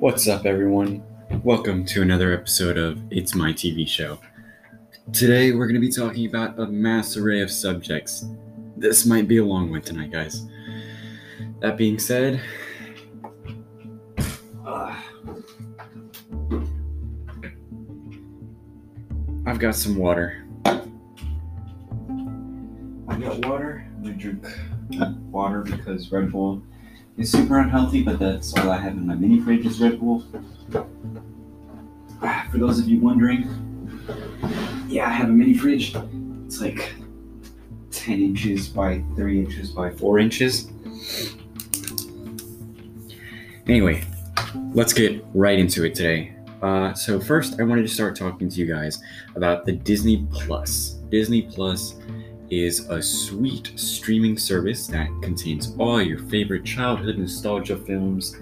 What's up, everyone? Welcome to another episode of It's My TV Show. Today, we're going to be talking about a mass array of subjects. This might be a long one tonight, guys. That being said, uh, I've got some water. I've got water. To drink water because Red Bull is super unhealthy, but that's all I have in my mini fridge is Red Bull. Ah, For those of you wondering, yeah, I have a mini fridge. It's like 10 inches by 3 inches by 4 inches. Anyway, let's get right into it today. Uh, so, first, I wanted to start talking to you guys about the Disney Plus. Disney Plus is a sweet streaming service that contains all your favorite childhood nostalgia films.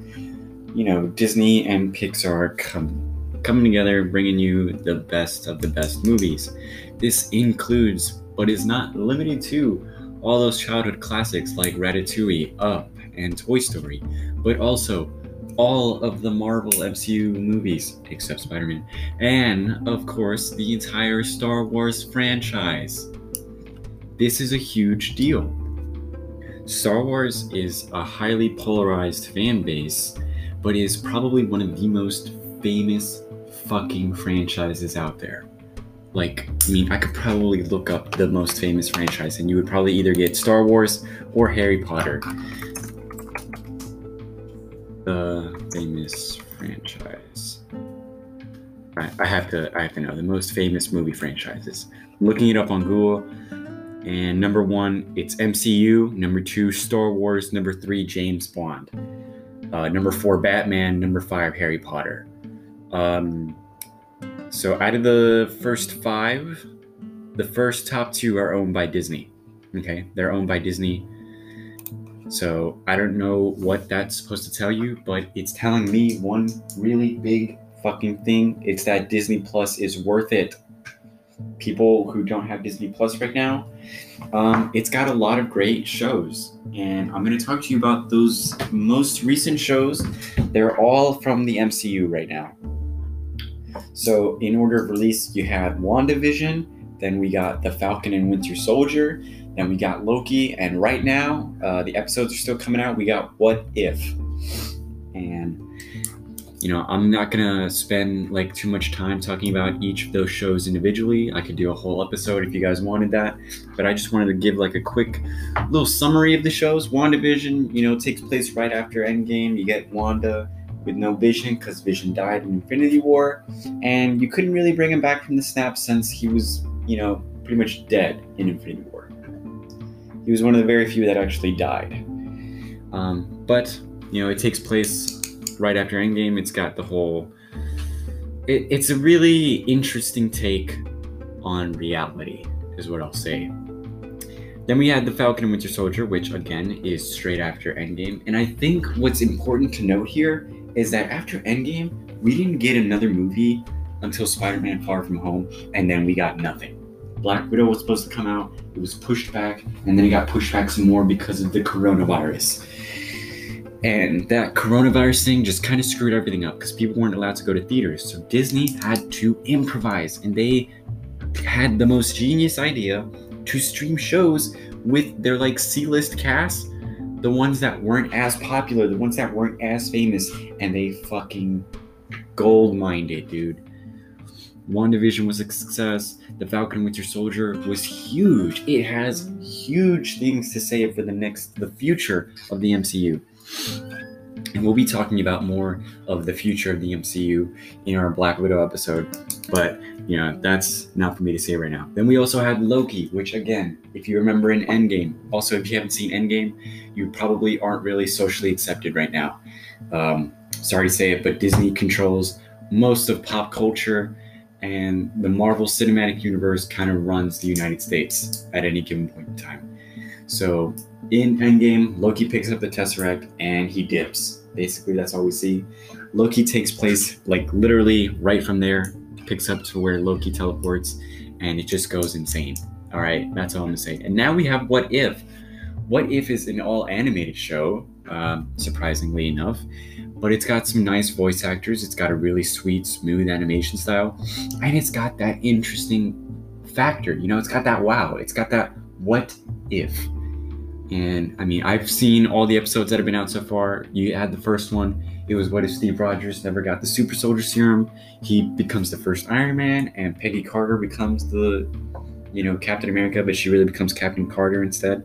You know, Disney and Pixar come coming together, bringing you the best of the best movies. This includes, but is not limited to, all those childhood classics like Ratatouille, Up, and Toy Story, but also all of the Marvel MCU movies, except Spider Man, and of course, the entire Star Wars franchise. This is a huge deal. Star Wars is a highly polarized fan base, but is probably one of the most famous fucking franchises out there. Like, I mean, I could probably look up the most famous franchise, and you would probably either get Star Wars or Harry Potter. The famous franchise. I, have to, I have to know the most famous movie franchises. I'm looking it up on Google, and number one, it's MCU. Number two, Star Wars. Number three, James Bond. Uh, number four, Batman. Number five, Harry Potter. Um, so out of the first five, the first top two are owned by Disney. Okay, they're owned by Disney. So I don't know what that's supposed to tell you, but it's telling me one really big fucking thing. It's that Disney Plus is worth it. People who don't have Disney Plus right now, um, it's got a lot of great shows, and I'm going to talk to you about those most recent shows. They're all from the MCU right now. So, in order of release, you had WandaVision, then we got The Falcon and Winter Soldier, then we got Loki, and right now, uh, the episodes are still coming out. We got What If. And, you know, I'm not gonna spend like too much time talking about each of those shows individually. I could do a whole episode if you guys wanted that, but I just wanted to give like a quick little summary of the shows. WandaVision, you know, takes place right after Endgame. You get Wanda with no Vision because Vision died in Infinity War, and you couldn't really bring him back from the snap since he was, you know, pretty much dead in Infinity War. He was one of the very few that actually died. Um, but you know, it takes place right after Endgame. It's got the whole. It, it's a really interesting take on reality, is what I'll say. Then we had the Falcon and Winter Soldier, which again is straight after Endgame. And I think what's important to note here is that after Endgame, we didn't get another movie until Spider Man Far From Home, and then we got nothing. Black Widow was supposed to come out, it was pushed back, and then it got pushed back some more because of the coronavirus. And that coronavirus thing just kind of screwed everything up because people weren't allowed to go to theaters. So Disney had to improvise, and they had the most genius idea to stream shows with their like C-list cast, the ones that weren't as popular, the ones that weren't as famous, and they fucking gold mined it, dude. WandaVision was a success. The Falcon Winter Soldier was huge. It has huge things to say for the next, the future of the MCU. And we'll be talking about more of the future of the MCU in our Black Widow episode. But, you know, that's not for me to say right now. Then we also had Loki, which, again, if you remember in Endgame, also, if you haven't seen Endgame, you probably aren't really socially accepted right now. Um, sorry to say it, but Disney controls most of pop culture and the Marvel Cinematic Universe kind of runs the United States at any given point in time. So in Endgame, Loki picks up the Tesseract and he dips. Basically, that's all we see. Loki takes place like literally right from there, picks up to where Loki teleports, and it just goes insane. All right, that's all I'm gonna say. And now we have What If. What If is an all animated show, um, surprisingly enough. but it's got some nice voice actors. It's got a really sweet, smooth animation style, and it's got that interesting factor. You know, it's got that wow. It's got that what if. And I mean, I've seen all the episodes that have been out so far. You had the first one. It was what if Steve Rogers never got the super soldier serum? He becomes the first Iron Man, and Peggy Carter becomes the, you know, Captain America, but she really becomes Captain Carter instead.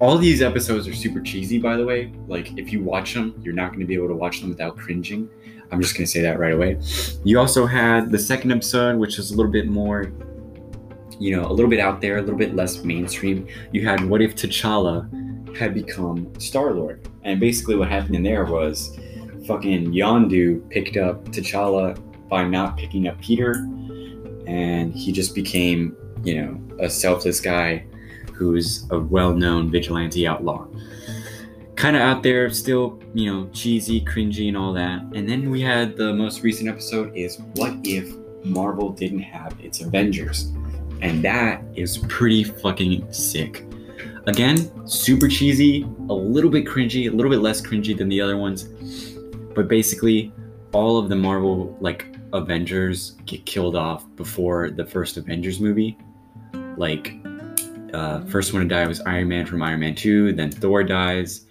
All these episodes are super cheesy, by the way. Like, if you watch them, you're not going to be able to watch them without cringing. I'm just going to say that right away. You also had the second episode, which is a little bit more, you know, a little bit out there, a little bit less mainstream. You had What If T'Challa had become Star Lord? And basically, what happened in there was fucking Yondu picked up T'Challa by not picking up Peter, and he just became, you know, a selfless guy who's a well-known vigilante outlaw. Kind of out there, still, you know, cheesy, cringy, and all that. And then we had the most recent episode is what if Marvel didn't have its Avengers? And that is pretty fucking sick. Again, super cheesy, a little bit cringy, a little bit less cringy than the other ones. But basically, all of the Marvel like Avengers get killed off before the first Avengers movie. Like uh, first one to die was Iron Man from Iron Man 2, then Thor dies,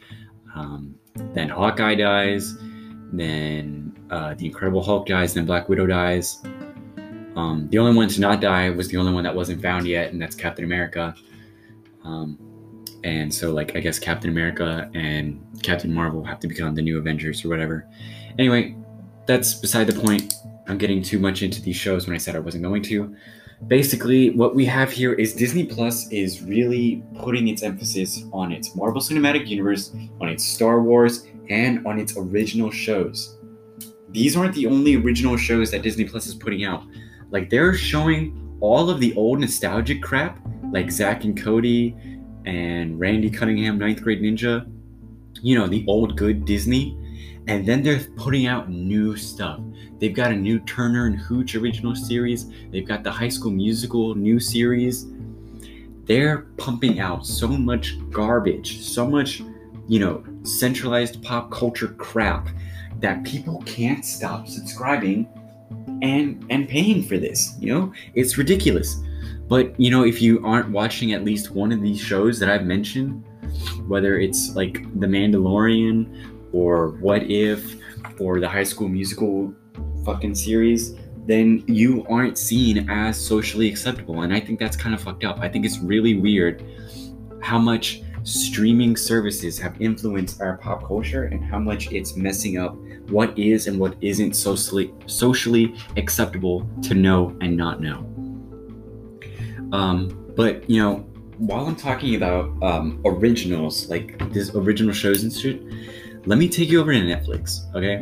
um, then Hawkeye dies, then uh, the Incredible Hulk dies, then Black Widow dies. Um, the only one to not die was the only one that wasn't found yet, and that's Captain America. Um, and so, like, I guess Captain America and Captain Marvel have to become the new Avengers or whatever. Anyway, that's beside the point. I'm getting too much into these shows when I said I wasn't going to basically what we have here is Disney Plus is really putting its emphasis on its Marvel Cinematic Universe, on its Star Wars, and on its original shows. These aren't the only original shows that Disney Plus is putting out. Like they're showing all of the old nostalgic crap, like Zack and Cody and Randy Cunningham, Ninth Grade Ninja. You know, the old good Disney. And then they're putting out new stuff. They've got a new Turner and Hooch original series. They've got the High School Musical new series. They're pumping out so much garbage, so much, you know, centralized pop culture crap that people can't stop subscribing and and paying for this, you know? It's ridiculous. But, you know, if you aren't watching at least one of these shows that I've mentioned, whether it's like The Mandalorian or What If or the High School Musical fucking series, then you aren't seen as socially acceptable. And I think that's kind of fucked up. I think it's really weird how much streaming services have influenced our pop culture and how much it's messing up what is and what isn't socially socially acceptable to know and not know. Um, but you know, while I'm talking about um, originals, like this original shows and shit, let me take you over to Netflix, okay?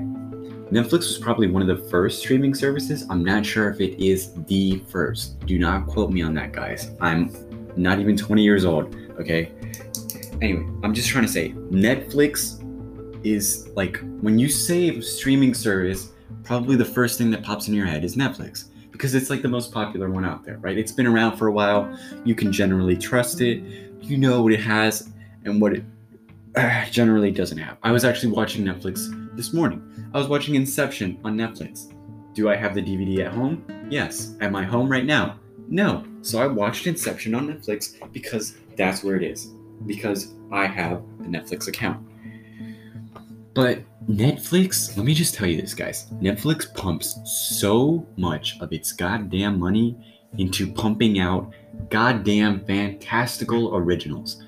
Netflix was probably one of the first streaming services. I'm not sure if it is the first. Do not quote me on that, guys. I'm not even 20 years old, okay? Anyway, I'm just trying to say Netflix is like when you say streaming service, probably the first thing that pops in your head is Netflix because it's like the most popular one out there, right? It's been around for a while. You can generally trust it. You know what it has and what it uh, generally doesn't have. I was actually watching Netflix this morning. I was watching Inception on Netflix. Do I have the DVD at home? Yes. Am I home right now? No. So I watched Inception on Netflix because that's where it is. Because I have a Netflix account. But Netflix, let me just tell you this, guys. Netflix pumps so much of its goddamn money into pumping out goddamn fantastical originals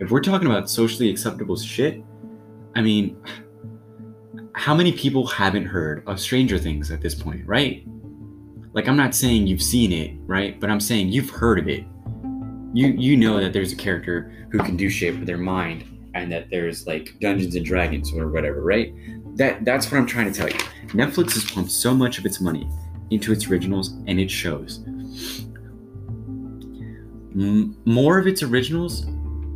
if we're talking about socially acceptable shit, I mean, how many people haven't heard of Stranger Things at this point, right? Like I'm not saying you've seen it, right? But I'm saying you've heard of it. You you know that there's a character who can do shit with their mind and that there's like Dungeons and Dragons or whatever, right? That that's what I'm trying to tell you. Netflix has pumped so much of its money into its originals and it shows. M- more of its originals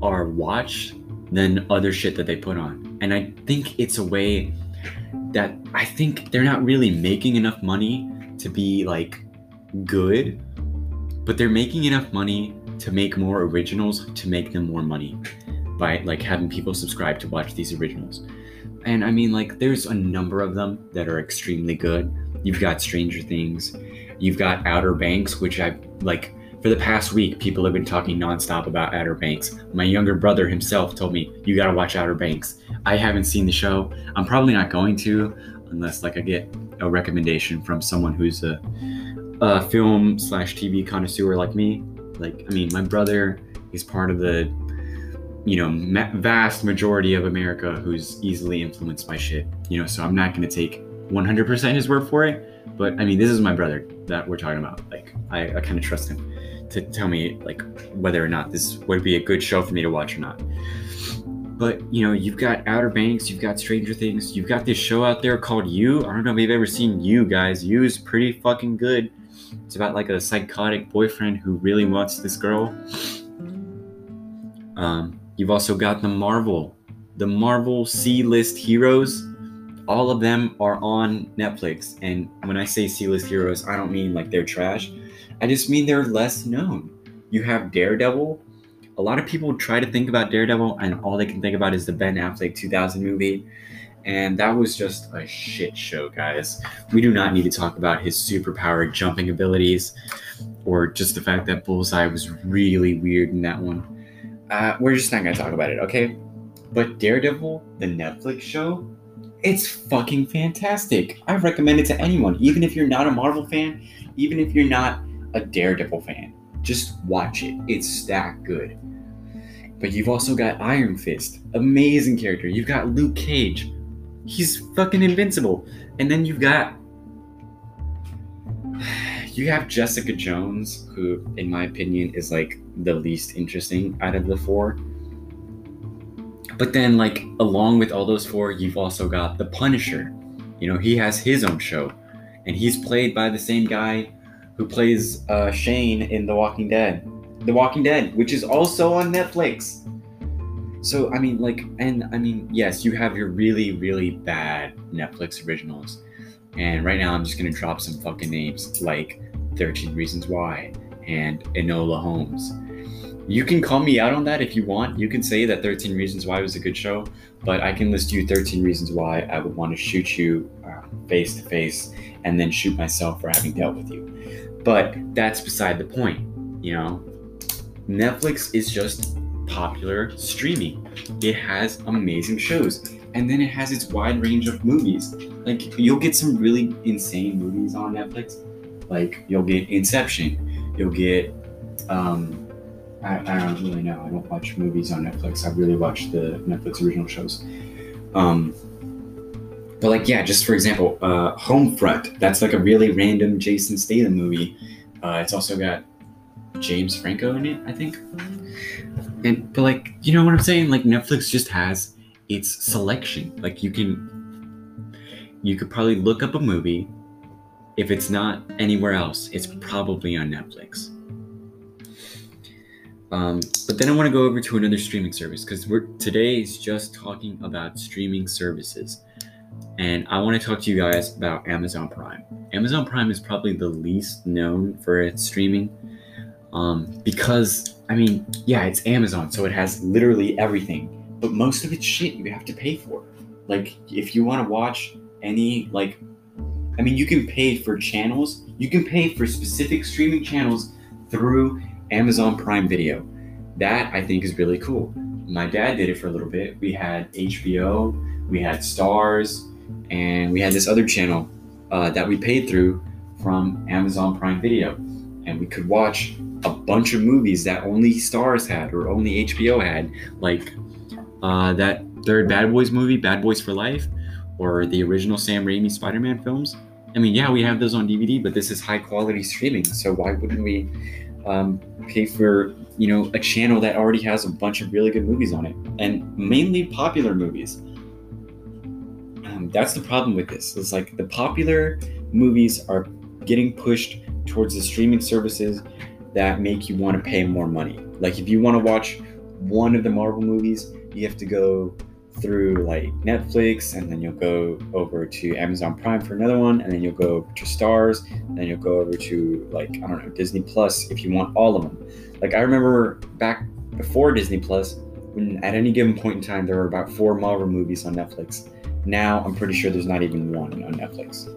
are watched than other shit that they put on. And I think it's a way that I think they're not really making enough money to be like good, but they're making enough money to make more originals to make them more money by like having people subscribe to watch these originals. and I mean, like, there's a number of them that are extremely good. You've got Stranger Things, you've got Outer Banks, which I've like. For the past week, people have been talking nonstop about Outer Banks. My younger brother himself told me, "You gotta watch Outer Banks." I haven't seen the show. I'm probably not going to, unless like I get a recommendation from someone who's a, a film slash TV connoisseur like me. Like, I mean, my brother is part of the you know, ma- vast majority of America who's easily influenced by shit. You know, so I'm not going to take 100% his word for it. But I mean, this is my brother that we're talking about. Like, I, I kind of trust him to tell me like whether or not this would be a good show for me to watch or not. But you know, you've got Outer Banks, you've got Stranger Things, you've got this show out there called You. I don't know if you've ever seen You, guys. You is pretty fucking good. It's about like a psychotic boyfriend who really wants this girl. Um, You've also got the Marvel, the Marvel C list heroes. All of them are on Netflix. And when I say C list heroes, I don't mean like they're trash, I just mean they're less known. You have Daredevil. A lot of people try to think about Daredevil, and all they can think about is the Ben Affleck 2000 movie. And that was just a shit show, guys. We do not need to talk about his superpowered jumping abilities or just the fact that Bullseye was really weird in that one. Uh, we're just not gonna talk about it, okay? But Daredevil, the Netflix show, it's fucking fantastic. I recommend it to anyone, even if you're not a Marvel fan, even if you're not a Daredevil fan. Just watch it. It's that good. But you've also got Iron Fist, amazing character. You've got Luke Cage, he's fucking invincible. And then you've got you have Jessica Jones, who, in my opinion, is like the least interesting out of the four. But then, like, along with all those four, you've also got the Punisher. You know, he has his own show, and he's played by the same guy who plays uh, Shane in The Walking Dead. The Walking Dead, which is also on Netflix. So, I mean, like, and I mean, yes, you have your really, really bad Netflix originals. And right now, I'm just gonna drop some fucking names like 13 Reasons Why and Enola Holmes. You can call me out on that if you want. You can say that 13 Reasons Why was a good show, but I can list you 13 reasons why I would want to shoot you uh, face to face and then shoot myself for having dealt with you. But that's beside the point, you know? Netflix is just popular streaming. It has amazing shows. And then it has its wide range of movies. Like, you'll get some really insane movies on Netflix. Like, you'll get Inception. You'll get um, I, I don't really know. I don't watch movies on Netflix. I really watch the Netflix original shows. Um, but like, yeah, just for example, uh, Homefront. That's like a really random Jason Statham movie. Uh, it's also got James Franco in it, I think. And but like, you know what I'm saying? Like Netflix just has its selection. Like you can, you could probably look up a movie. If it's not anywhere else, it's probably on Netflix. Um, but then I want to go over to another streaming service because we're today is just talking about streaming services, and I want to talk to you guys about Amazon Prime. Amazon Prime is probably the least known for its streaming, um, because I mean, yeah, it's Amazon, so it has literally everything, but most of it's shit you have to pay for. Like, if you want to watch any like, I mean, you can pay for channels. You can pay for specific streaming channels through Amazon Prime Video. That I think is really cool. My dad did it for a little bit. We had HBO, we had Starz, and we had this other channel uh, that we paid through from Amazon Prime Video. And we could watch a bunch of movies that only Starz had or only HBO had, like uh, that third Bad Boys movie, Bad Boys for Life, or the original Sam Raimi Spider Man films. I mean, yeah, we have those on DVD, but this is high quality streaming, so why wouldn't we um, pay for you know a channel that already has a bunch of really good movies on it and mainly popular movies um, that's the problem with this it's like the popular movies are getting pushed towards the streaming services that make you want to pay more money like if you want to watch one of the marvel movies you have to go through like Netflix, and then you'll go over to Amazon Prime for another one, and then you'll go to Starz and then you'll go over to like I don't know Disney Plus if you want all of them. Like I remember back before Disney Plus, when at any given point in time there were about four Marvel movies on Netflix, Now I'm pretty sure there's not even one on Netflix.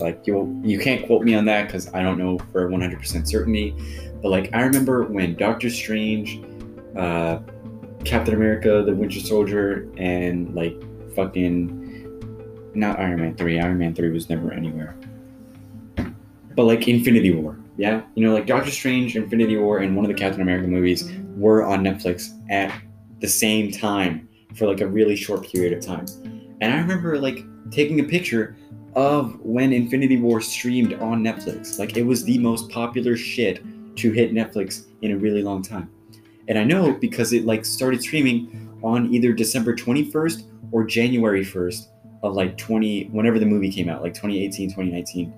Like you you can't quote me on that because I don't know for 100% certainty. But like I remember when Doctor Strange, uh, Captain America, the Winter Soldier, and like fucking not Iron Man 3. Iron Man 3 was never anywhere. But like Infinity War. Yeah? You know, like Doctor Strange, Infinity War, and one of the Captain America movies were on Netflix at the same time for like a really short period of time. And I remember like taking a picture of when Infinity War streamed on Netflix. Like it was the most popular shit to hit Netflix in a really long time. And I know because it like started streaming on either December 21st or January 1st of like 20 whenever the movie came out, like 2018, 2019.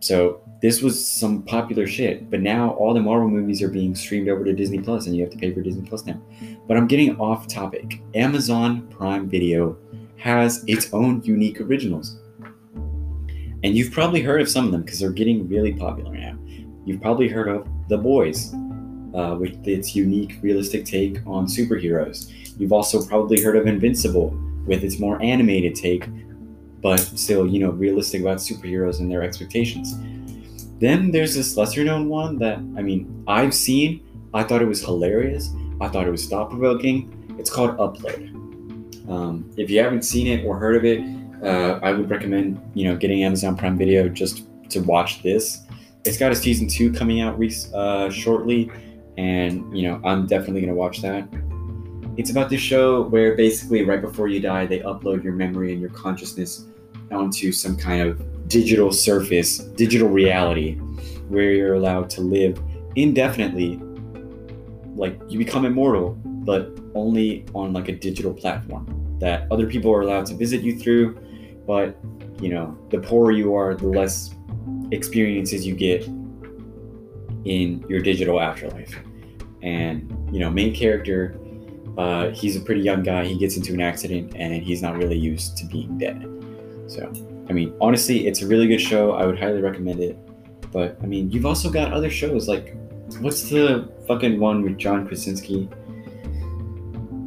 So this was some popular shit, but now all the Marvel movies are being streamed over to Disney Plus and you have to pay for Disney Plus now. But I'm getting off topic. Amazon Prime Video has its own unique originals. And you've probably heard of some of them because they're getting really popular now. You've probably heard of The Boys, uh, with its unique, realistic take on superheroes. You've also probably heard of Invincible, with its more animated take, but still, you know, realistic about superheroes and their expectations. Then there's this lesser known one that, I mean, I've seen. I thought it was hilarious. I thought it was thought provoking. It's called Upload. Um, if you haven't seen it or heard of it, uh, I would recommend, you know, getting Amazon Prime Video just to watch this. It's got a season two coming out uh, shortly, and you know, I'm definitely gonna watch that. It's about this show where basically right before you die, they upload your memory and your consciousness onto some kind of digital surface, digital reality, where you're allowed to live indefinitely. Like you become immortal, but only on like a digital platform that other people are allowed to visit you through. But you know, the poorer you are, the less experiences you get in your digital afterlife. And you know, main character uh, he's a pretty young guy. He gets into an accident and he's not really used to being dead. So, I mean, honestly, it's a really good show. I would highly recommend it. But, I mean, you've also got other shows like, what's the fucking one with John Krasinski?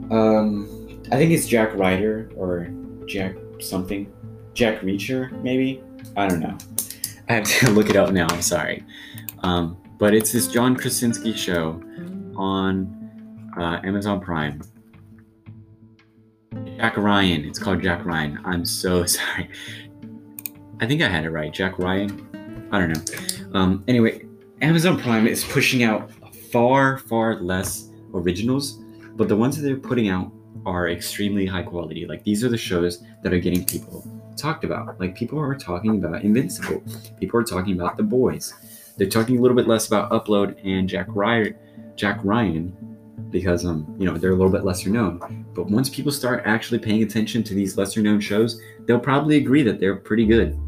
Um, I think it's Jack Ryder or Jack something. Jack Reacher, maybe? I don't know. I have to look it up now. I'm sorry. Um, but it's this John Krasinski show on uh, Amazon Prime. Jack Ryan. It's called Jack Ryan. I'm so sorry. I think I had it right. Jack Ryan. I don't know. Um, anyway, Amazon Prime is pushing out far, far less originals, but the ones that they're putting out are extremely high quality. Like these are the shows that are getting people talked about. Like people are talking about Invincible. People are talking about The Boys. They're talking a little bit less about Upload and Jack Ryan. Jack Ryan because um you know they're a little bit lesser known but once people start actually paying attention to these lesser known shows they'll probably agree that they're pretty good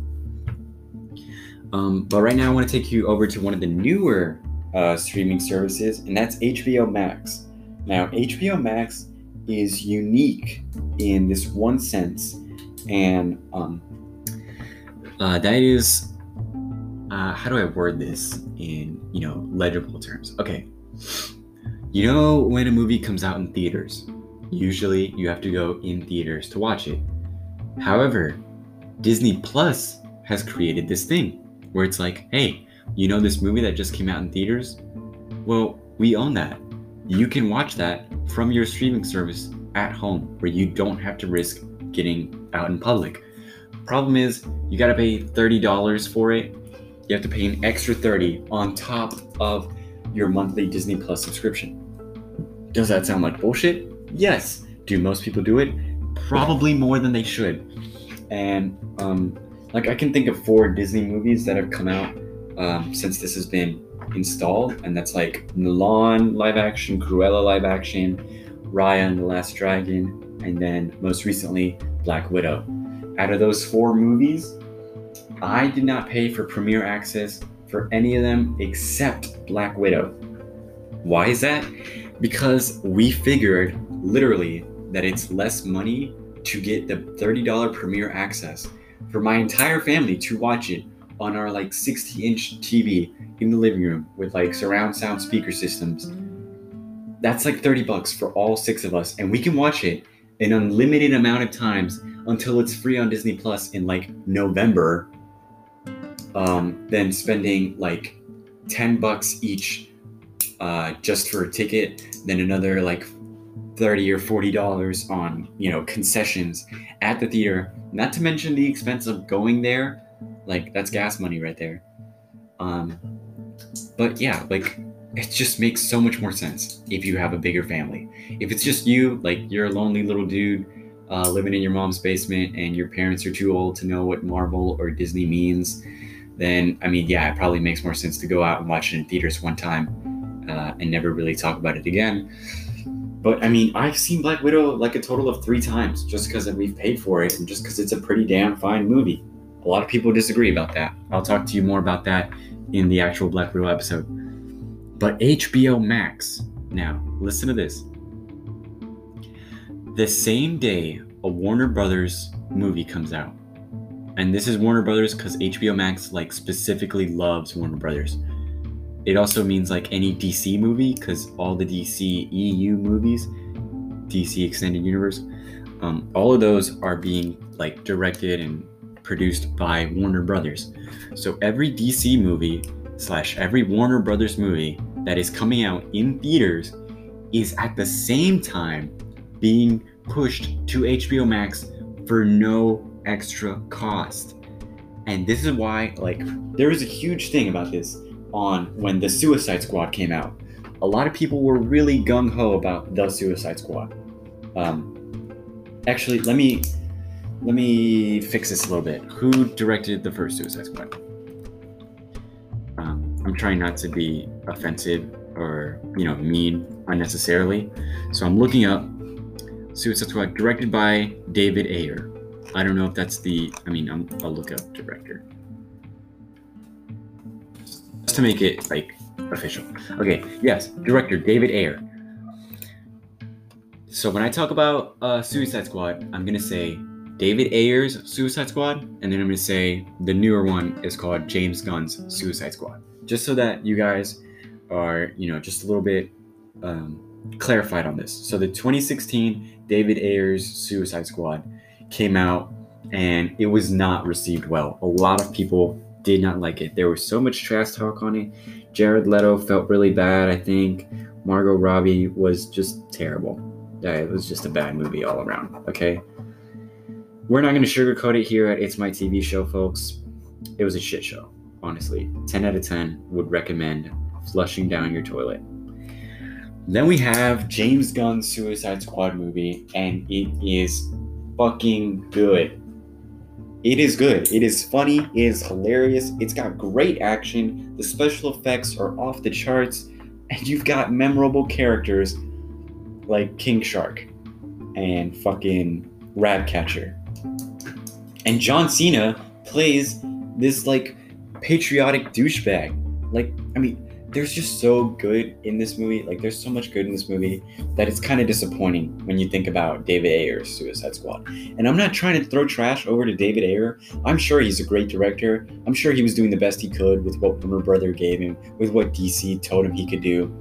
um, but right now i want to take you over to one of the newer uh, streaming services and that's hbo max now hbo max is unique in this one sense and um, uh, that is uh, how do i word this in you know legible terms okay you know, when a movie comes out in theaters, usually you have to go in theaters to watch it. However, Disney Plus has created this thing where it's like, hey, you know this movie that just came out in theaters? Well, we own that. You can watch that from your streaming service at home where you don't have to risk getting out in public. Problem is, you gotta pay $30 for it. You have to pay an extra 30 on top of your monthly Disney Plus subscription. Does that sound like bullshit? Yes. Do most people do it? Probably more than they should. And um, like I can think of four Disney movies that have come out um, since this has been installed, and that's like Mulan live action, Cruella live action, Raya and the Last Dragon, and then most recently Black Widow. Out of those four movies, I did not pay for premiere access for any of them except Black Widow. Why is that? because we figured literally that it's less money to get the $30 premiere access for my entire family to watch it on our like 60 inch TV in the living room with like surround sound speaker systems. That's like 30 bucks for all six of us, and we can watch it an unlimited amount of times until it's free on Disney Plus in like November, um, than spending like 10 bucks each uh, just for a ticket, then another like 30 or 40 dollars on you know concessions at the theater. Not to mention the expense of going there like that's gas money right there. Um but yeah like it just makes so much more sense if you have a bigger family if it's just you like you're a lonely little dude uh, living in your mom's basement and your parents are too old to know what marvel or disney means then i mean yeah it probably makes more sense to go out and watch it in theaters one time uh, and never really talk about it again but I mean, I've seen Black Widow like a total of three times just because we've paid for it and just because it's a pretty damn fine movie. A lot of people disagree about that. I'll talk to you more about that in the actual Black Widow episode. But HBO Max, now, listen to this. The same day a Warner Brothers movie comes out, and this is Warner Brothers because HBO Max like specifically loves Warner Brothers it also means like any DC movie because all the DC EU movies, DC Extended Universe, um, all of those are being like directed and produced by Warner Brothers. So every DC movie slash every Warner Brothers movie that is coming out in theaters is at the same time being pushed to HBO Max for no extra cost. And this is why, like, there was a huge thing about this on when the Suicide Squad came out. A lot of people were really gung ho about the Suicide Squad. Um, actually, let me let me fix this a little bit. Who directed the first Suicide Squad? Um, I'm trying not to be offensive or you know mean unnecessarily, so I'm looking up Suicide Squad directed by David Ayer. I don't know if that's the. I mean, i will look up director just to make it like official. Okay, yes, director David Ayer. So when I talk about uh, Suicide Squad, I'm gonna say David Ayer's Suicide Squad, and then I'm gonna say the newer one is called James Gunn's Suicide Squad. Just so that you guys are, you know, just a little bit um, clarified on this. So the 2016 David Ayer's Suicide Squad came out, and it was not received well. A lot of people did not like it. There was so much trash talk on it. Jared Leto felt really bad, I think. Margot Robbie was just terrible. Yeah, it was just a bad movie all around, okay? We're not going to sugarcoat it here at It's My TV Show, folks. It was a shit show, honestly. 10 out of 10 would recommend flushing down your toilet. Then we have James Gunn's Suicide Squad movie, and it is fucking good. It is good. It is funny. It is hilarious. It's got great action. The special effects are off the charts. And you've got memorable characters like King Shark and fucking Ratcatcher. And John Cena plays this like patriotic douchebag. Like, I mean, there's just so good in this movie. Like, there's so much good in this movie that it's kind of disappointing when you think about David Ayer's Suicide Squad. And I'm not trying to throw trash over to David Ayer. I'm sure he's a great director. I'm sure he was doing the best he could with what Warner Brother gave him, with what DC told him he could do.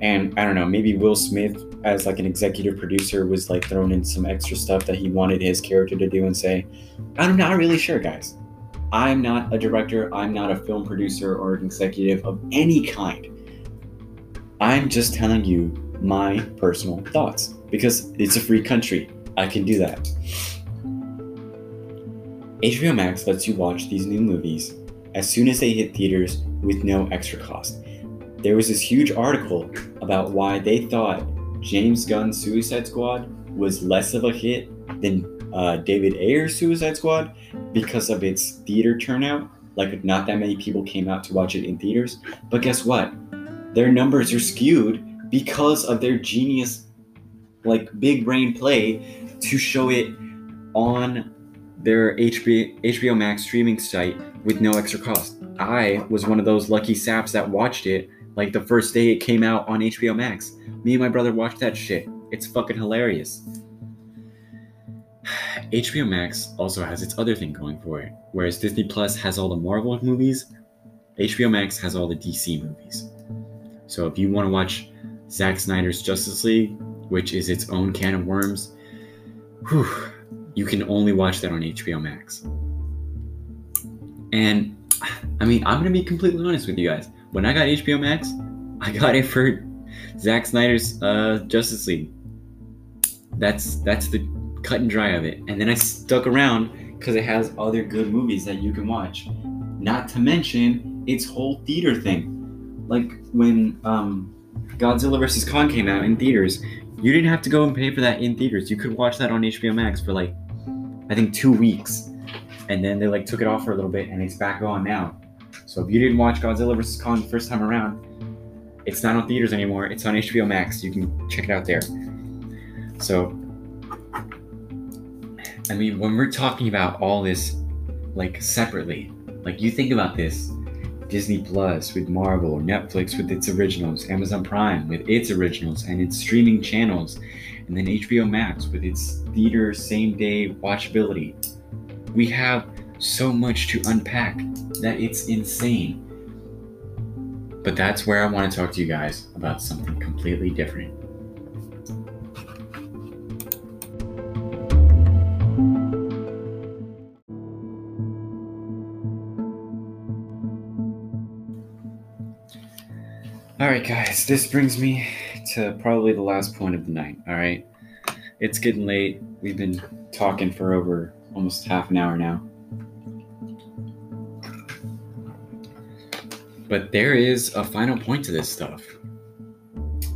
And I don't know, maybe Will Smith, as like an executive producer, was like throwing in some extra stuff that he wanted his character to do and say. I'm not really sure, guys. I'm not a director, I'm not a film producer or an executive of any kind. I'm just telling you my personal thoughts because it's a free country. I can do that. HBO Max lets you watch these new movies as soon as they hit theaters with no extra cost. There was this huge article about why they thought James Gunn's Suicide Squad was less of a hit than uh, David Ayer's Suicide Squad because of its theater turnout. Like, not that many people came out to watch it in theaters. But guess what? Their numbers are skewed because of their genius, like, big brain play to show it on their HBO, HBO Max streaming site with no extra cost. I was one of those lucky saps that watched it like the first day it came out on HBO Max. Me and my brother watched that shit. It's fucking hilarious. HBO Max also has its other thing going for it. Whereas Disney Plus has all the Marvel movies, HBO Max has all the DC movies. So if you want to watch Zack Snyder's Justice League, which is its own can of worms, whew, you can only watch that on HBO Max. And I mean, I'm gonna be completely honest with you guys. When I got HBO Max, I got it for Zack Snyder's uh, Justice League. That's that's the cut and dry of it. And then I stuck around because it has other good movies that you can watch. Not to mention its whole theater thing. Like when um, Godzilla vs. Kong came out in theaters, you didn't have to go and pay for that in theaters. You could watch that on HBO Max for like, I think two weeks, and then they like took it off for a little bit, and it's back on now. So if you didn't watch Godzilla vs. Kong the first time around, it's not on theaters anymore. It's on HBO Max. You can check it out there. So, I mean, when we're talking about all this, like separately, like you think about this Disney Plus with Marvel, Netflix with its originals, Amazon Prime with its originals and its streaming channels, and then HBO Max with its theater same day watchability. We have so much to unpack that it's insane. But that's where I want to talk to you guys about something completely different. All right, guys, this brings me to probably the last point of the night. All right, it's getting late. We've been talking for over almost half an hour now. But there is a final point to this stuff.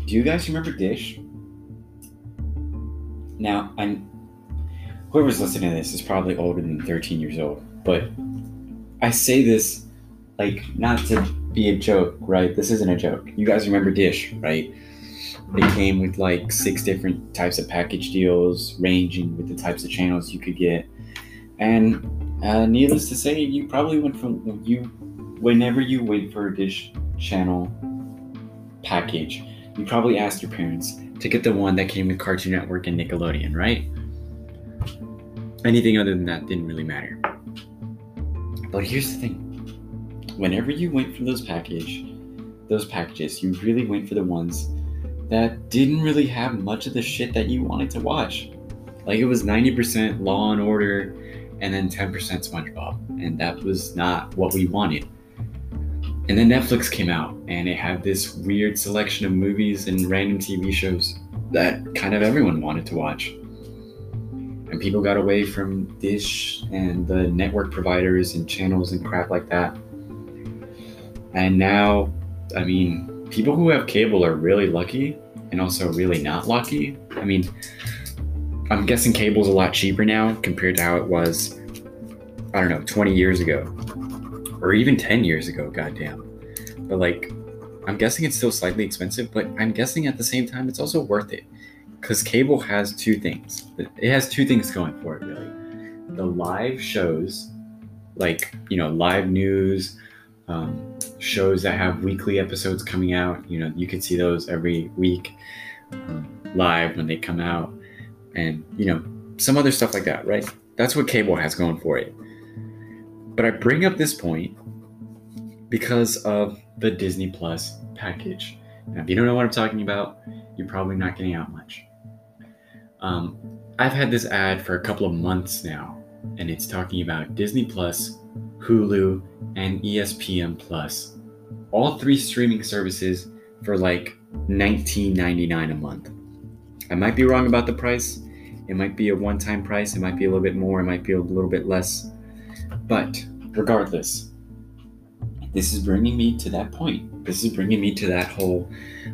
Do you guys remember Dish? Now, I'm whoever's listening to this is probably older than 13 years old, but I say this like not to be a joke, right? This isn't a joke. You guys remember Dish, right? It came with like six different types of package deals, ranging with the types of channels you could get. And uh, needless to say, you probably went from you, whenever you went for a Dish channel package, you probably asked your parents to get the one that came with Cartoon Network and Nickelodeon, right? Anything other than that didn't really matter. But here's the thing whenever you went for those package, those packages, you really went for the ones that didn't really have much of the shit that you wanted to watch. Like it was 90% Law and Order and then 10% SpongeBob, and that was not what we wanted. And then Netflix came out and it had this weird selection of movies and random TV shows that kind of everyone wanted to watch. And people got away from Dish and the network providers and channels and crap like that. And now, I mean, people who have cable are really lucky and also really not lucky. I mean, I'm guessing cable's a lot cheaper now compared to how it was, I don't know, 20 years ago or even 10 years ago, goddamn. But like, I'm guessing it's still slightly expensive, but I'm guessing at the same time it's also worth it because cable has two things. It has two things going for it, really. The live shows, like, you know, live news, um, shows that have weekly episodes coming out. You know, you can see those every week um, live when they come out, and you know, some other stuff like that, right? That's what cable has going for it. But I bring up this point because of the Disney Plus package. Now, if you don't know what I'm talking about, you're probably not getting out much. Um, I've had this ad for a couple of months now, and it's talking about Disney Plus Hulu, and ESPN Plus. All three streaming services for like $19.99 a month. I might be wrong about the price. It might be a one time price. It might be a little bit more. It might be a little bit less. But regardless, this is bringing me to that point. This is bringing me to that whole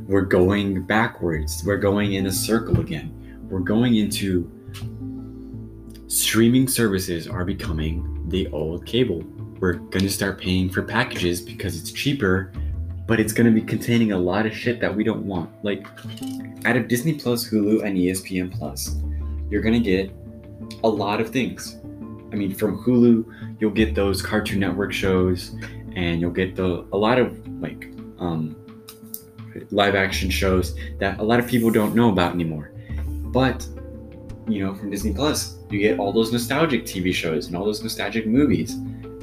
we're going backwards. We're going in a circle again. We're going into streaming services are becoming the old cable we're going to start paying for packages because it's cheaper, but it's going to be containing a lot of shit that we don't want. Like, out of Disney Plus, Hulu, and ESPN Plus, you're going to get a lot of things. I mean, from Hulu, you'll get those Cartoon Network shows, and you'll get the a lot of like um, live action shows that a lot of people don't know about anymore. But you know, from Disney Plus, you get all those nostalgic TV shows and all those nostalgic movies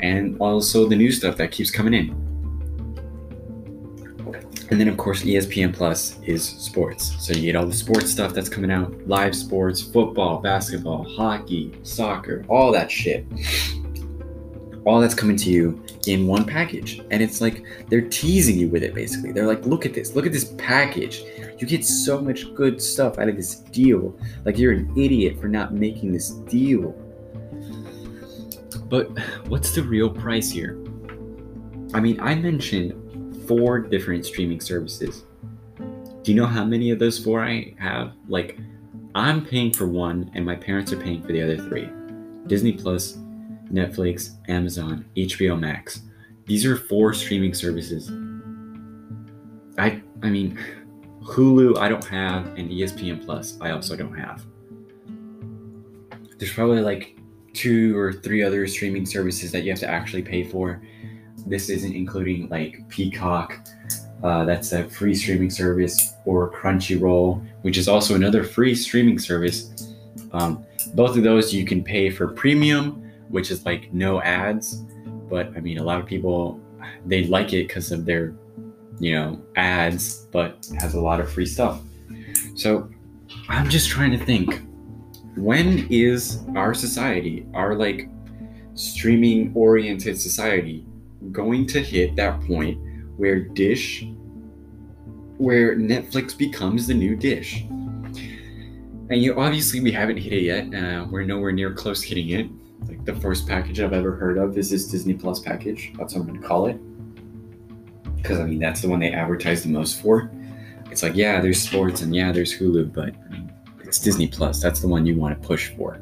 and also the new stuff that keeps coming in. And then, of course, ESPN Plus is sports. So you get all the sports stuff that's coming out live sports, football, basketball, hockey, soccer, all that shit. All that's coming to you in one package. And it's like they're teasing you with it basically. They're like, look at this, look at this package. You get so much good stuff out of this deal. Like you're an idiot for not making this deal. But what's the real price here? I mean, I mentioned four different streaming services. Do you know how many of those four I have? Like, I'm paying for one, and my parents are paying for the other three Disney Plus, Netflix, Amazon, HBO Max. These are four streaming services. I, I mean, Hulu I don't have, and ESPN Plus I also don't have. There's probably like two or three other streaming services that you have to actually pay for. This isn't including like Peacock, uh, that's a free streaming service, or Crunchyroll, which is also another free streaming service. Um, both of those you can pay for premium, which is like no ads. But I mean, a lot of people they like it because of their, you know, ads, but has a lot of free stuff. So I'm just trying to think when is our society, our like streaming oriented society, going to hit that point where Dish, where Netflix becomes the new Dish? And you obviously we haven't hit it yet. Uh, we're nowhere near close hitting it. The first package I've ever heard of is this Disney Plus package. That's what I'm gonna call it. Because I mean that's the one they advertise the most for. It's like yeah, there's sports and yeah, there's Hulu, but I mean it's Disney Plus. That's the one you want to push for.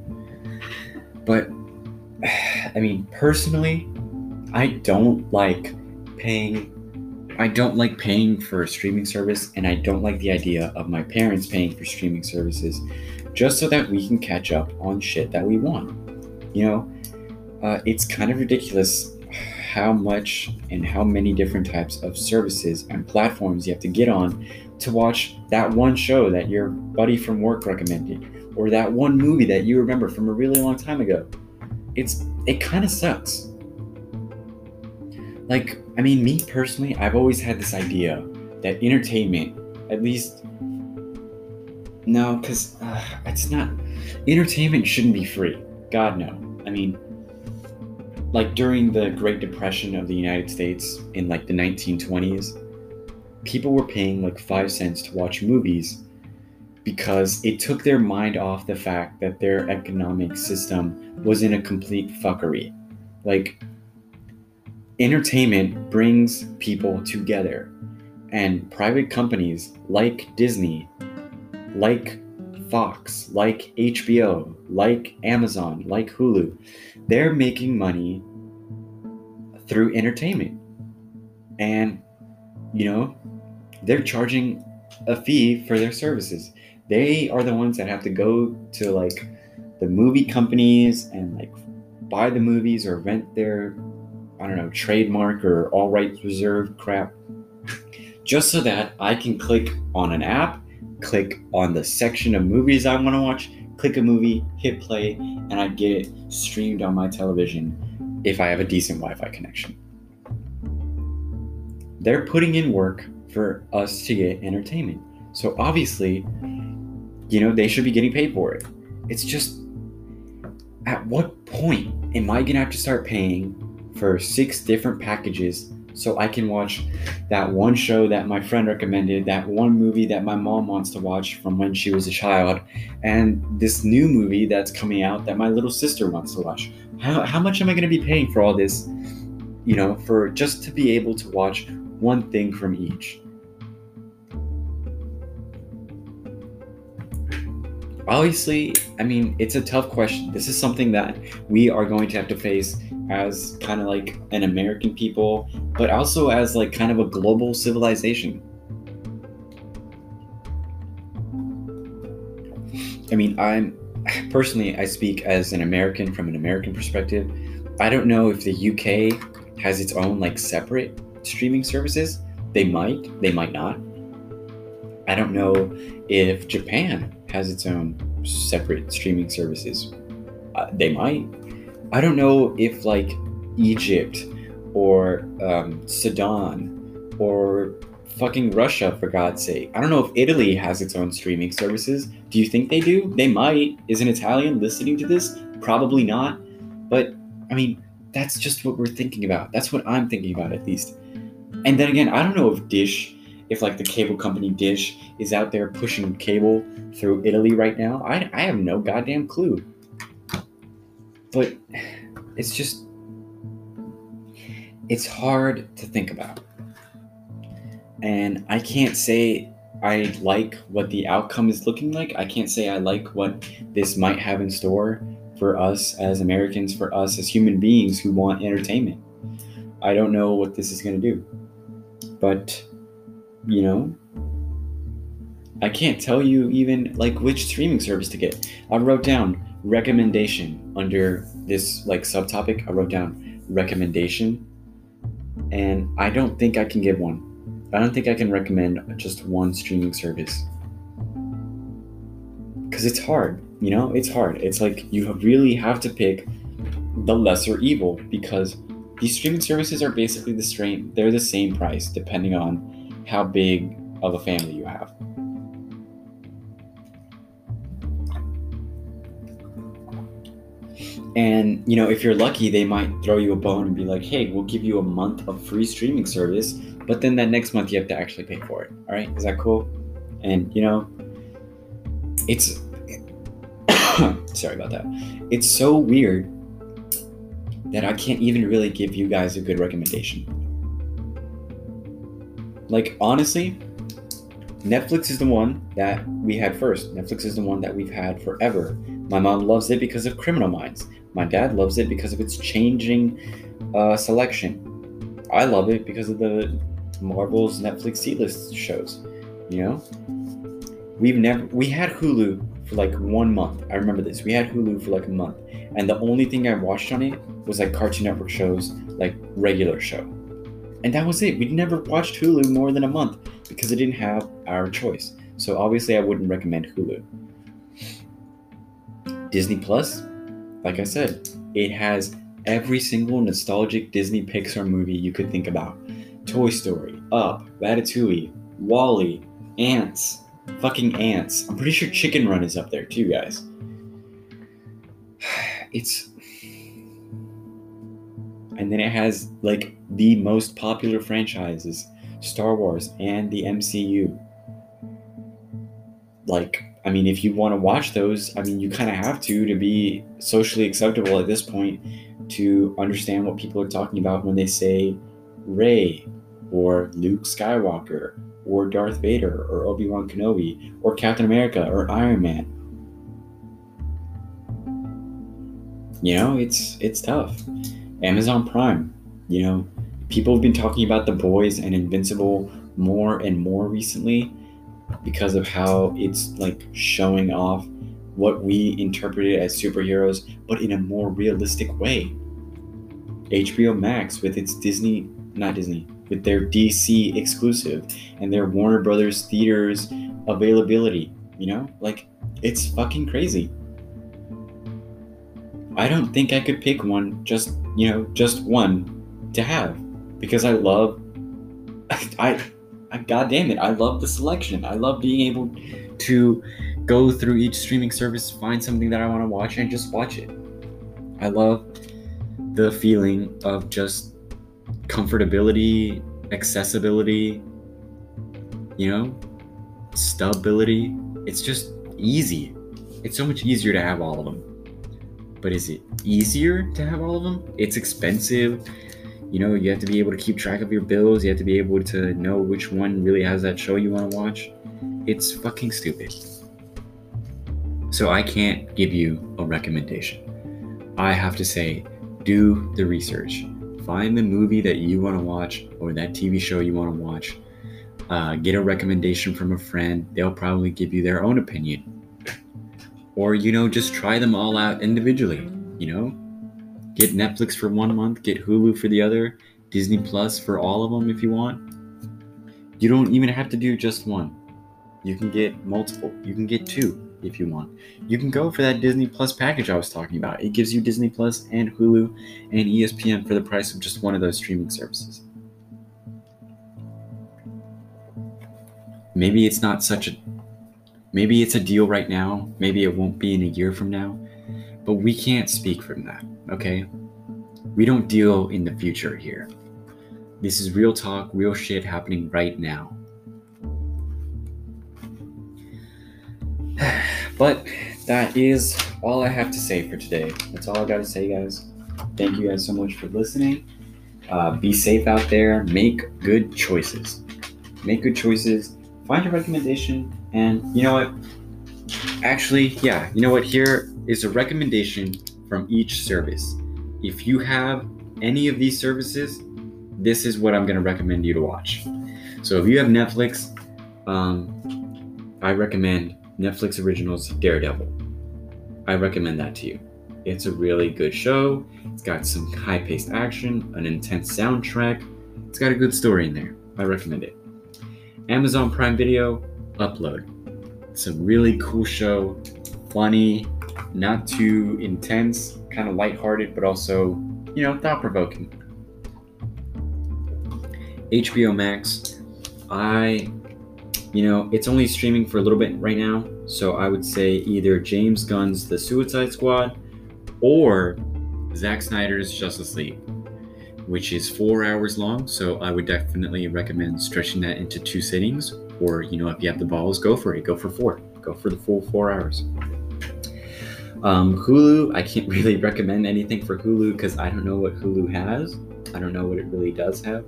But I mean, personally, I don't like paying I don't like paying for a streaming service and I don't like the idea of my parents paying for streaming services just so that we can catch up on shit that we want. You know, uh, it's kind of ridiculous how much and how many different types of services and platforms you have to get on to watch that one show that your buddy from work recommended or that one movie that you remember from a really long time ago. It's it kind of sucks. Like, I mean, me personally, I've always had this idea that entertainment, at least no, because uh, it's not entertainment shouldn't be free. God no. I mean, like during the Great Depression of the United States in like the 1920s, people were paying like five cents to watch movies because it took their mind off the fact that their economic system was in a complete fuckery. Like, entertainment brings people together, and private companies like Disney, like Fox, like HBO, like Amazon, like Hulu, they're making money through entertainment. And, you know, they're charging a fee for their services. They are the ones that have to go to like the movie companies and like buy the movies or rent their, I don't know, trademark or all rights reserved crap just so that I can click on an app, click on the section of movies I want to watch, click a movie, hit play, and I get it streamed on my television if I have a decent Wi Fi connection. They're putting in work for us to get entertainment. So obviously, you know, they should be getting paid for it. It's just at what point am I gonna have to start paying for six different packages so I can watch that one show that my friend recommended, that one movie that my mom wants to watch from when she was a child, and this new movie that's coming out that my little sister wants to watch? How, how much am I gonna be paying for all this, you know, for just to be able to watch one thing from each? obviously, I mean, it's a tough question. This is something that we are going to have to face as kind of like an American people, but also as like kind of a global civilization. I mean, I'm personally, I speak as an American from an American perspective. I don't know if the UK has its own like separate streaming services. They might, they might not. I don't know if Japan has its own separate streaming services. Uh, they might. I don't know if like Egypt or um, Sudan or fucking Russia, for God's sake. I don't know if Italy has its own streaming services. Do you think they do? They might. Is an Italian listening to this? Probably not. But, I mean, that's just what we're thinking about. That's what I'm thinking about, at least. And then again, I don't know if Dish, if like the cable company Dish is out there pushing cable through Italy right now. I, I have no goddamn clue. But it's just, it's hard to think about. And I can't say I like what the outcome is looking like. I can't say I like what this might have in store for us as Americans, for us as human beings who want entertainment. I don't know what this is going to do. But, you know, I can't tell you even like which streaming service to get. I wrote down recommendation under this like subtopic. I wrote down recommendation and I don't think I can give one. I don't think I can recommend just one streaming service. Because it's hard, you know? It's hard. It's like you really have to pick the lesser evil because these streaming services are basically the same they're the same price depending on how big of a family you have. And you know, if you're lucky, they might throw you a bone and be like, "Hey, we'll give you a month of free streaming service, but then that next month you have to actually pay for it." All right, is that cool? And you know, it's sorry about that. It's so weird that I can't even really give you guys a good recommendation. Like honestly, Netflix is the one that we had first. Netflix is the one that we've had forever. My mom loves it because of Criminal Minds. My dad loves it because of its changing uh, selection. I love it because of the Marvel's Netflix C-list shows. You know, we've never we had Hulu for like one month. I remember this. We had Hulu for like a month, and the only thing I watched on it was like Cartoon Network shows, like regular show, and that was it. We never watched Hulu more than a month because it didn't have our choice. So obviously, I wouldn't recommend Hulu. Disney Plus, like I said, it has every single nostalgic Disney Pixar movie you could think about Toy Story, Up, Ratatouille, WALL-E, Antz, fucking Antz. I'm pretty sure Chicken Run is up there too, guys. It's. And then it has like the most popular franchises Star Wars and the MCU. Like, I mean, if you want to watch those, I mean, you kind of have to to be socially acceptable at this point to understand what people are talking about when they say Rey or Luke Skywalker or Darth Vader or Obi Wan Kenobi or Captain America or Iron Man. You know, it's it's tough. Amazon Prime, you know, people have been talking about The Boys and Invincible more and more recently because of how it's like showing off what we interpreted as superheroes, but in a more realistic way. HBO Max with its Disney, not Disney, with their DC exclusive and their Warner Brothers theaters availability, you know? Like, it's fucking crazy. I don't think I could pick one, just, you know, just one to have because I love, I, God damn it, I love the selection. I love being able to go through each streaming service, find something that I want to watch, and just watch it. I love the feeling of just comfortability, accessibility, you know, stability. It's just easy. It's so much easier to have all of them. But is it easier to have all of them? It's expensive you know you have to be able to keep track of your bills. You have to be able to know which one really has that show you want to watch. It's fucking stupid. So i can't give you a recommendation. I have to say do the research. Find the movie that you want to watch or that tv show you want to watch. Uh, get a recommendation from a friend. They'll probably give you their own opinion. Or you know just try them all out individually you know Get Netflix for one month, get Hulu for the other, Disney Plus for all of them if you want. You don't even have to do just one. You can get multiple. You can get two if you want. You can go for that Disney Plus package I was talking about. It gives you Disney Plus and Hulu and ESPN for the price of just one of those streaming services. maybe it's not such a maybe it's a deal right now maybe it won't be in a year from now but we can't speak from that okay? We don't deal in the future here. This is real talk real shit happening right now. But that is all i have to say for today. That's all i gotta say guys. Thank you guys so much for listening. Uh, be safe out there. Make good choices. Make good choices. Find your recommendation, and you know what? Actually, yeah, you know what? Here is a recommendation from each service. If you have any of these services, this is what I'm going to recommend you to watch. So if you have Netflix, um, I recommend Netflix Originals Daredevil. I recommend that to you. It's a really good show. It's got some high paced action, an intense soundtrack. It's got a good story in there. I recommend it. Amazon Prime Video, Upload. It's a really cool show, funny, not too intense, kind of lighthearted, but also, you know, thought provoking. HBO Max, I, you know, it's only streaming for a little bit right now, so I would say either James Gunn's The Suicide Squad or Zack Snyder's Justice League which is four hours long. So I would definitely recommend stretching that into two sittings. Or, you know, if you have the balls, go for it. Go for four. Go for the full four hours. Um, Hulu, I can't really recommend anything for Hulu because I don't know what Hulu has. I don't know what it really does have.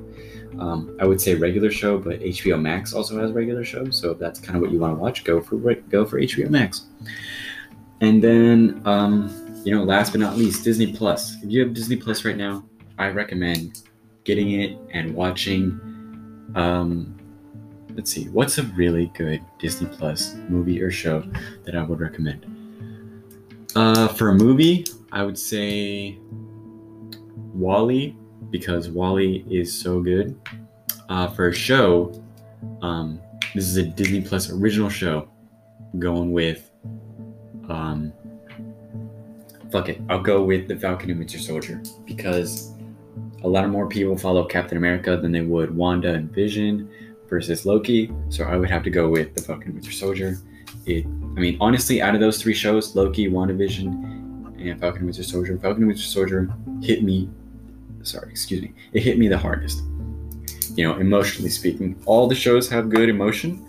Um, I would say regular show, but HBO Max also has regular shows. So if that's kind of what you want to watch, go for go for HBO Max. And then, um, you know, last but not least, Disney Plus. If you have Disney Plus right now, I recommend getting it and watching. Um, let's see, what's a really good Disney Plus movie or show that I would recommend? Uh, for a movie, I would say WALL-E because WALL-E is so good. Uh, for a show, um, this is a Disney Plus original show. Going with, um, fuck it, I'll go with the Falcon and Winter Soldier because a lot of more people follow Captain America than they would Wanda and Vision versus Loki. So I would have to go with the Falcon and Winter Soldier. It, I mean, honestly, out of those three shows, Loki, WandaVision, and Falcon and Winter Soldier, Falcon and Winter Soldier hit me. Sorry, excuse me. It hit me the hardest. You know, emotionally speaking, all the shows have good emotion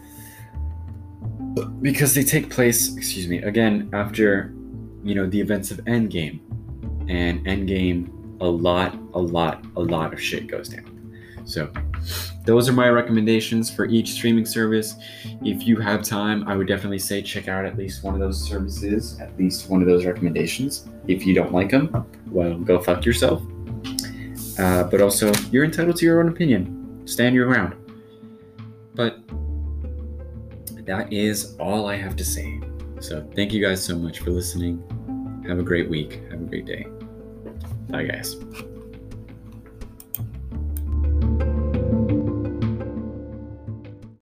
because they take place. Excuse me. Again, after you know the events of Endgame, and Endgame a lot, a lot, a lot of shit goes down. So, those are my recommendations for each streaming service. If you have time, I would definitely say check out at least one of those services, at least one of those recommendations. If you don't like them, well, go fuck yourself. Uh, but also, you're entitled to your own opinion. Stand your ground. But that is all I have to say. So, thank you guys so much for listening. Have a great week. Have a great day. Bye, guys.